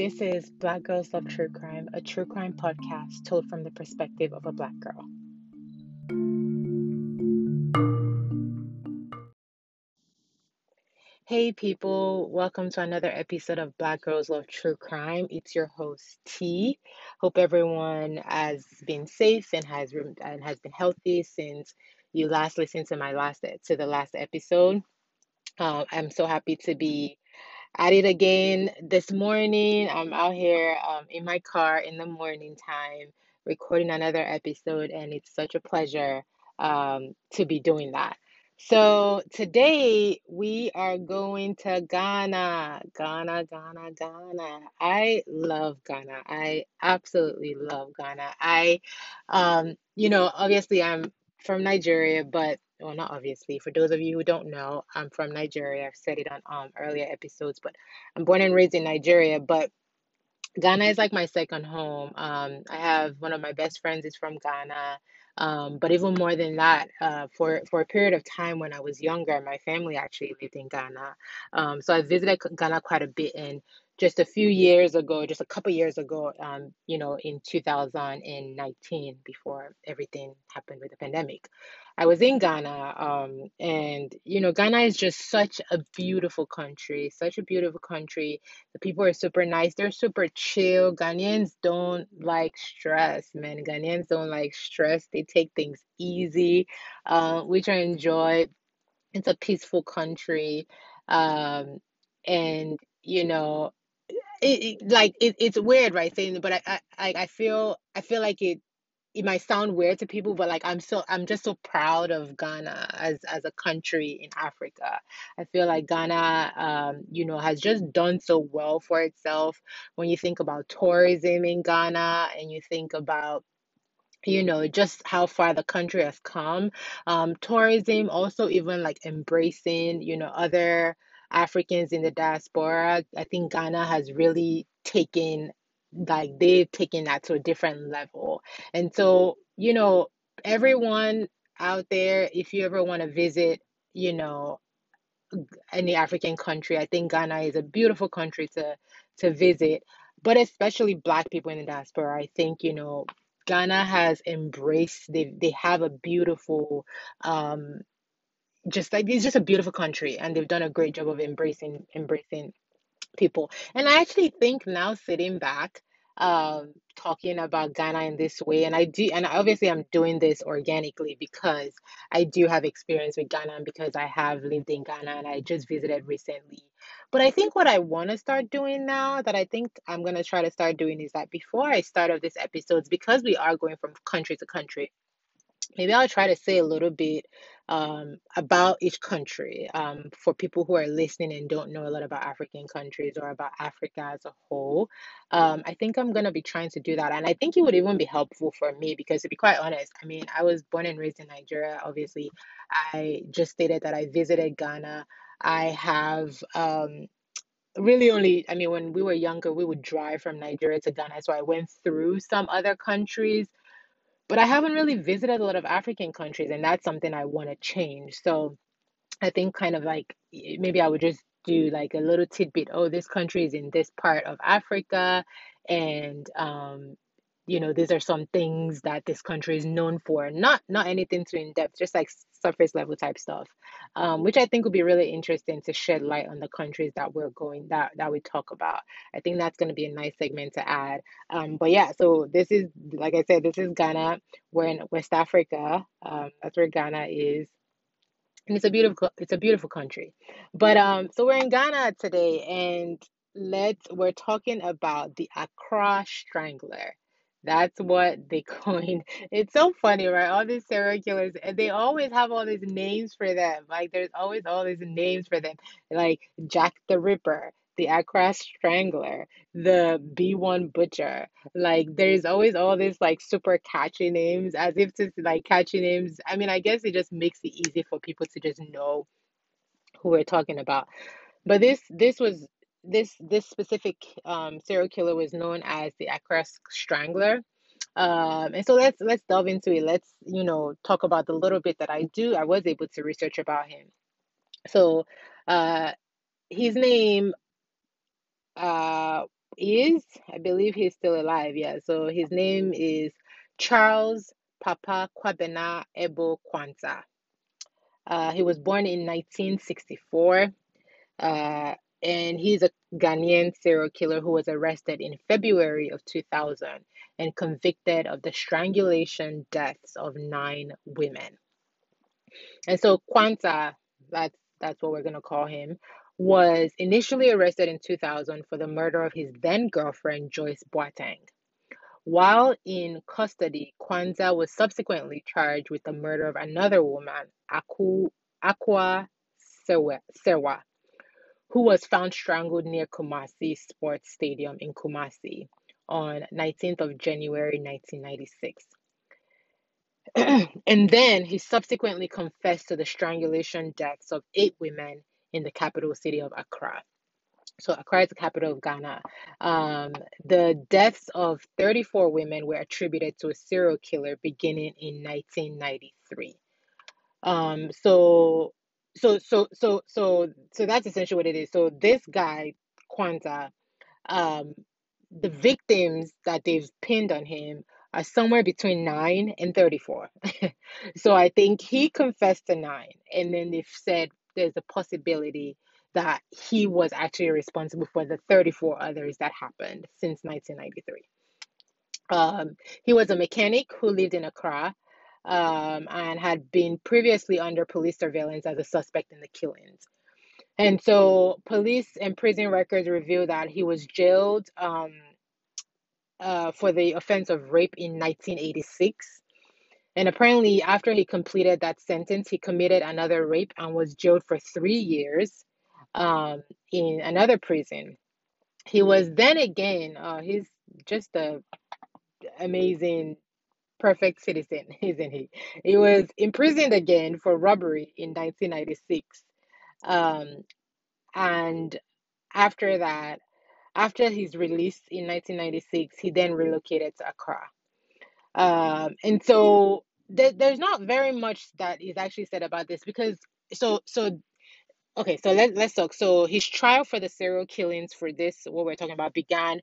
This is Black Girls Love True Crime, a true crime podcast told from the perspective of a black girl. Hey people, welcome to another episode of Black Girls Love True Crime. It's your host T. Hope everyone has been safe and has and has been healthy since you last listened to my last to the last episode. Uh, I'm so happy to be at it again this morning. I'm out here um, in my car in the morning time recording another episode, and it's such a pleasure um, to be doing that. So today we are going to Ghana. Ghana, Ghana, Ghana. I love Ghana. I absolutely love Ghana. I, um, you know, obviously I'm from Nigeria, but well, not obviously. For those of you who don't know, I'm from Nigeria. I've said it on um earlier episodes, but I'm born and raised in Nigeria. But Ghana is like my second home. Um, I have one of my best friends is from Ghana. Um, but even more than that, uh, for for a period of time when I was younger, my family actually lived in Ghana. Um, so I visited Ghana quite a bit, and just a few years ago, just a couple years ago, um, you know, in 2019, before everything happened with the pandemic, I was in Ghana, um, and you know, Ghana is just such a beautiful country, such a beautiful country. The people are super nice, they're super chill. Ghanaians don't like stress, man. Ghanaians don't like stress, they take things easy, uh, which I enjoy. It's a peaceful country. Um, and you know, it, it like it, it's weird, right? Saying, but I, I I feel I feel like it it might sound weird to people, but like I'm so I'm just so proud of Ghana as as a country in Africa. I feel like Ghana, um, you know, has just done so well for itself. When you think about tourism in Ghana, and you think about you know just how far the country has come um tourism also even like embracing you know other africans in the diaspora i think ghana has really taken like they've taken that to a different level. And so, you know, everyone out there, if you ever want to visit, you know, any African country, I think Ghana is a beautiful country to to visit. But especially black people in the diaspora, I think, you know, Ghana has embraced they they have a beautiful um just like it's just a beautiful country and they've done a great job of embracing embracing people. And I actually think now sitting back, um, talking about Ghana in this way, and I do, and obviously I'm doing this organically because I do have experience with Ghana because I have lived in Ghana and I just visited recently. But I think what I want to start doing now that I think I'm going to try to start doing is that before I start of this episodes, because we are going from country to country, maybe I'll try to say a little bit um, about each country um, for people who are listening and don't know a lot about African countries or about Africa as a whole. Um, I think I'm going to be trying to do that. And I think it would even be helpful for me because, to be quite honest, I mean, I was born and raised in Nigeria. Obviously, I just stated that I visited Ghana. I have um, really only, I mean, when we were younger, we would drive from Nigeria to Ghana. So I went through some other countries but I haven't really visited a lot of African countries, and that's something I want to change. So I think kind of like maybe I would just do like a little tidbit. Oh, this country is in this part of Africa, and um, you know, these are some things that this country is known for. Not not anything too in depth, just like surface level type stuff, um, which I think would be really interesting to shed light on the countries that we're going that that we talk about. I think that's going to be a nice segment to add. Um, but yeah, so this is like I said, this is Ghana. We're in West Africa. Um, that's where Ghana is and it's a beautiful it's a beautiful country but um so we're in ghana today and let's we're talking about the accra strangler that's what they coined. It's so funny, right? All these serial killers, and they always have all these names for them. Like there's always all these names for them, like Jack the Ripper, the Accra Strangler, the B1 Butcher. Like there's always all these like super catchy names, as if to like catchy names. I mean, I guess it just makes it easy for people to just know who we're talking about. But this this was this this specific um, serial killer was known as the Accra Strangler. Um, and so let's let's delve into it. Let's you know talk about the little bit that I do. I was able to research about him. So uh, his name uh, is, I believe he's still alive. Yeah. So his name is Charles Papa Kwabena Ebo Quansah. Uh, he was born in 1964. Uh, and he's a Ghanaian serial killer who was arrested in February of 2000 and convicted of the strangulation deaths of nine women. And so Quansah, that's that's what we're gonna call him, was initially arrested in 2000 for the murder of his then girlfriend Joyce Boateng. While in custody, Quansah was subsequently charged with the murder of another woman, Aku, Serwa, Serwa who was found strangled near Kumasi Sports Stadium in Kumasi on 19th of January 1996. and then he subsequently confessed to the strangulation deaths of eight women in the capital city of Accra. So Accra is the capital of Ghana. Um, the deaths of 34 women were attributed to a serial killer beginning in 1993. Um, so so so so so so that's essentially what it is. So this guy, Quansah, um, the victims that they've pinned on him are somewhere between nine and 34. so I think he confessed to nine, and then they've said there's a possibility that he was actually responsible for the 34 others that happened since 1993. Um, he was a mechanic who lived in Accra um, and had been previously under police surveillance as a suspect in the killings. And so, police and prison records reveal that he was jailed um, uh, for the offense of rape in 1986. And apparently, after he completed that sentence, he committed another rape and was jailed for three years um, in another prison. He was then again, uh, he's just a amazing perfect citizen, isn't he? He was imprisoned again for robbery in 1996. Um, and after that, after his release in 1996, he then relocated to Accra. Um, and so there, there's not very much that is actually said about this because so so okay so let, let's talk so his trial for the serial killings for this what we're talking about began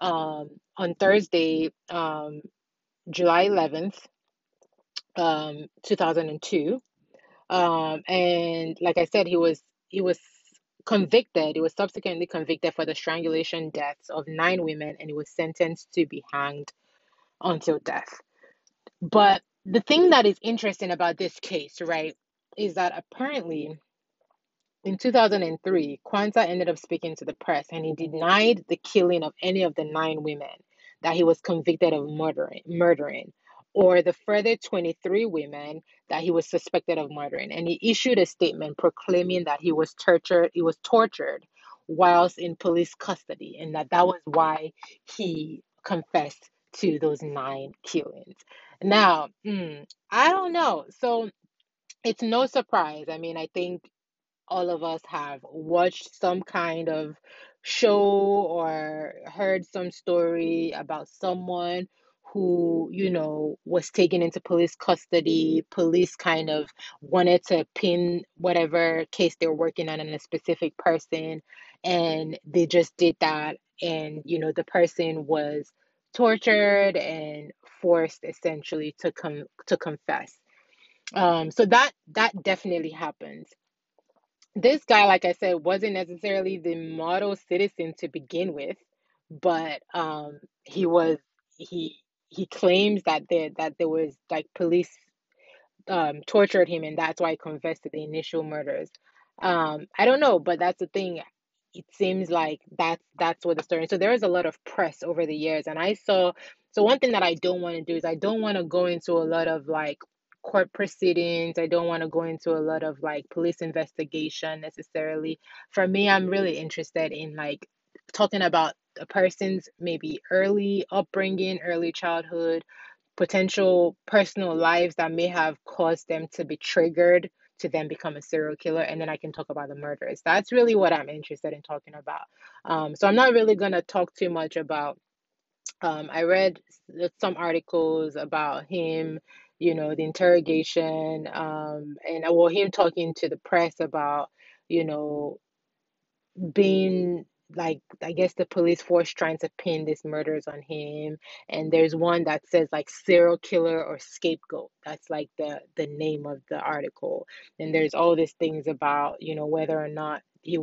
um, on thursday um, July 11th, um, 2002. Um, and like I said, he was he was convicted. He was subsequently convicted for the strangulation deaths of nine women, and he was sentenced to be hanged until death. But the thing that is interesting about this case, right, is that apparently in 2003, Quansah ended up speaking to the press and he denied the killing of any of the nine women that he was convicted of murdering, murdering or the further 23 women that he was suspected of murdering. And he issued a statement proclaiming that he was tortured he was tortured whilst in police custody and that that was why he confessed to those nine killings. Now mm, i don't know. So it's no surprise. I mean i think all of us have watched some kind of show or heard some story about someone who, you know, was taken into police custody. Police kind of wanted to pin whatever case they're working on on a specific person, and they just did that. And, you know, the person was tortured and forced essentially to come to confess. Um, so that that definitely happens this guy, like I said, wasn't necessarily the model citizen to begin with, but um, he was he he claims that there that there was like police um, tortured him, and that's why he confessed to the initial murders. Um, I don't know, but that's the thing. It seems like that's that's what the story. So there is a lot of press over the years, and I saw. So one thing that I don't want to do is I don't want to go into a lot of like court proceedings. I don't want to go into a lot of like police investigation necessarily. For me, I'm really interested in like talking about a person's maybe early upbringing, early childhood, potential personal lives that may have caused them to be triggered to then become a serial killer and then i can talk about the murders that's really what i'm interested in talking about um, so i'm not really going to talk too much about um, i read some articles about him you know, the interrogation, um, and well, him talking to the press about you know, being like I guess the police force trying to pin these murders on him and there's one that says like serial killer or scapegoat. That's like the the name of the article. And there's all these things about you know whether or not he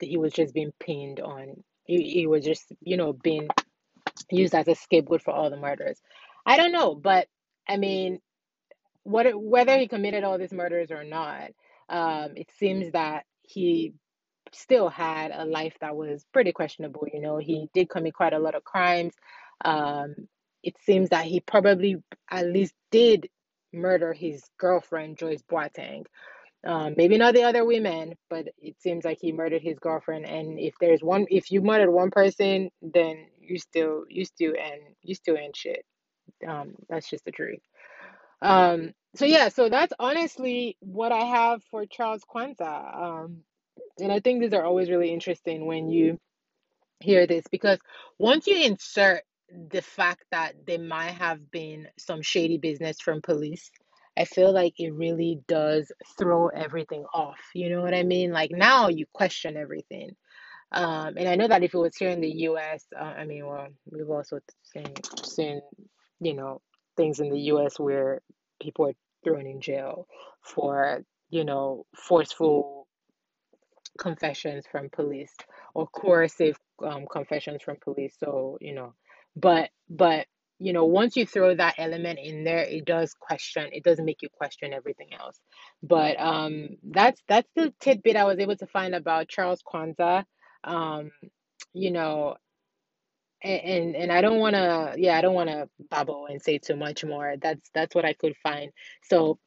he was just being pinned on he, he was just you know being used as a scapegoat for all the murders. I don't know but I mean what whether he committed all these murders or not um it seems that he still had a life that was pretty questionable. You know, he did commit quite a lot of crimes. Um, it seems that he probably at least did murder his girlfriend, Joyce Boateng. Um, maybe not the other women, but it seems like he murdered his girlfriend. And if there's one, if you murdered one person, then you still, you still, and you still ain't shit. Um, that's just the truth. Um, so yeah, so that's honestly what I have for Charles Quansah. Um, and I think these are always really interesting when you hear this because once you insert the fact that there might have been some shady business from police, I feel like it really does throw everything off. You know what I mean? Like now you question everything. Um, and I know that if it was here in the US, uh, I mean, well, we've also seen, seen, you know, things in the US where people are thrown in jail for, you know, forceful confessions from police or coercive um, confessions from police. So, you know, but, but, you know, once you throw that element in there, it does question, it does make you question everything else. But um, that's that's the tidbit I was able to find about Charles Quansah. Um, you know, and and, I don't want to, yeah, I don't want to babble and say too much more. That's that's what I could find. So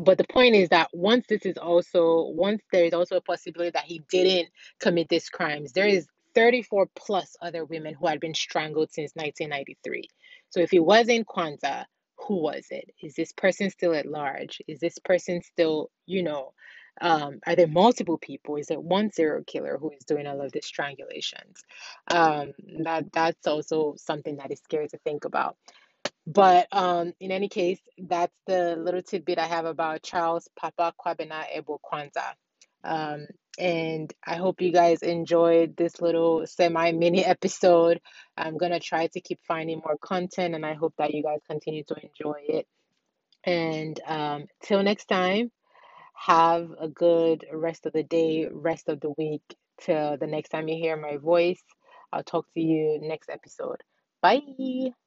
but the point is that once this is also once there is also a possibility that he didn't commit these crimes there is 34 plus other women who had been strangled since 1993 so if it wasn't quansah who was it is this person still at large is this person still you know um, are there multiple people is it one serial killer who is doing all of these strangulations um, that that's also something that is scary to think about but um, in any case, that's the little tidbit I have about Charles Papa Kwabena Ebo Quansah. Um, and I hope you guys enjoyed this little semi mini episode. I'm gonna try to keep finding more content, and I hope that you guys continue to enjoy it. And um, till next time, have a good rest of the day, rest of the week. Till the next time you hear my voice, I'll talk to you next episode. Bye.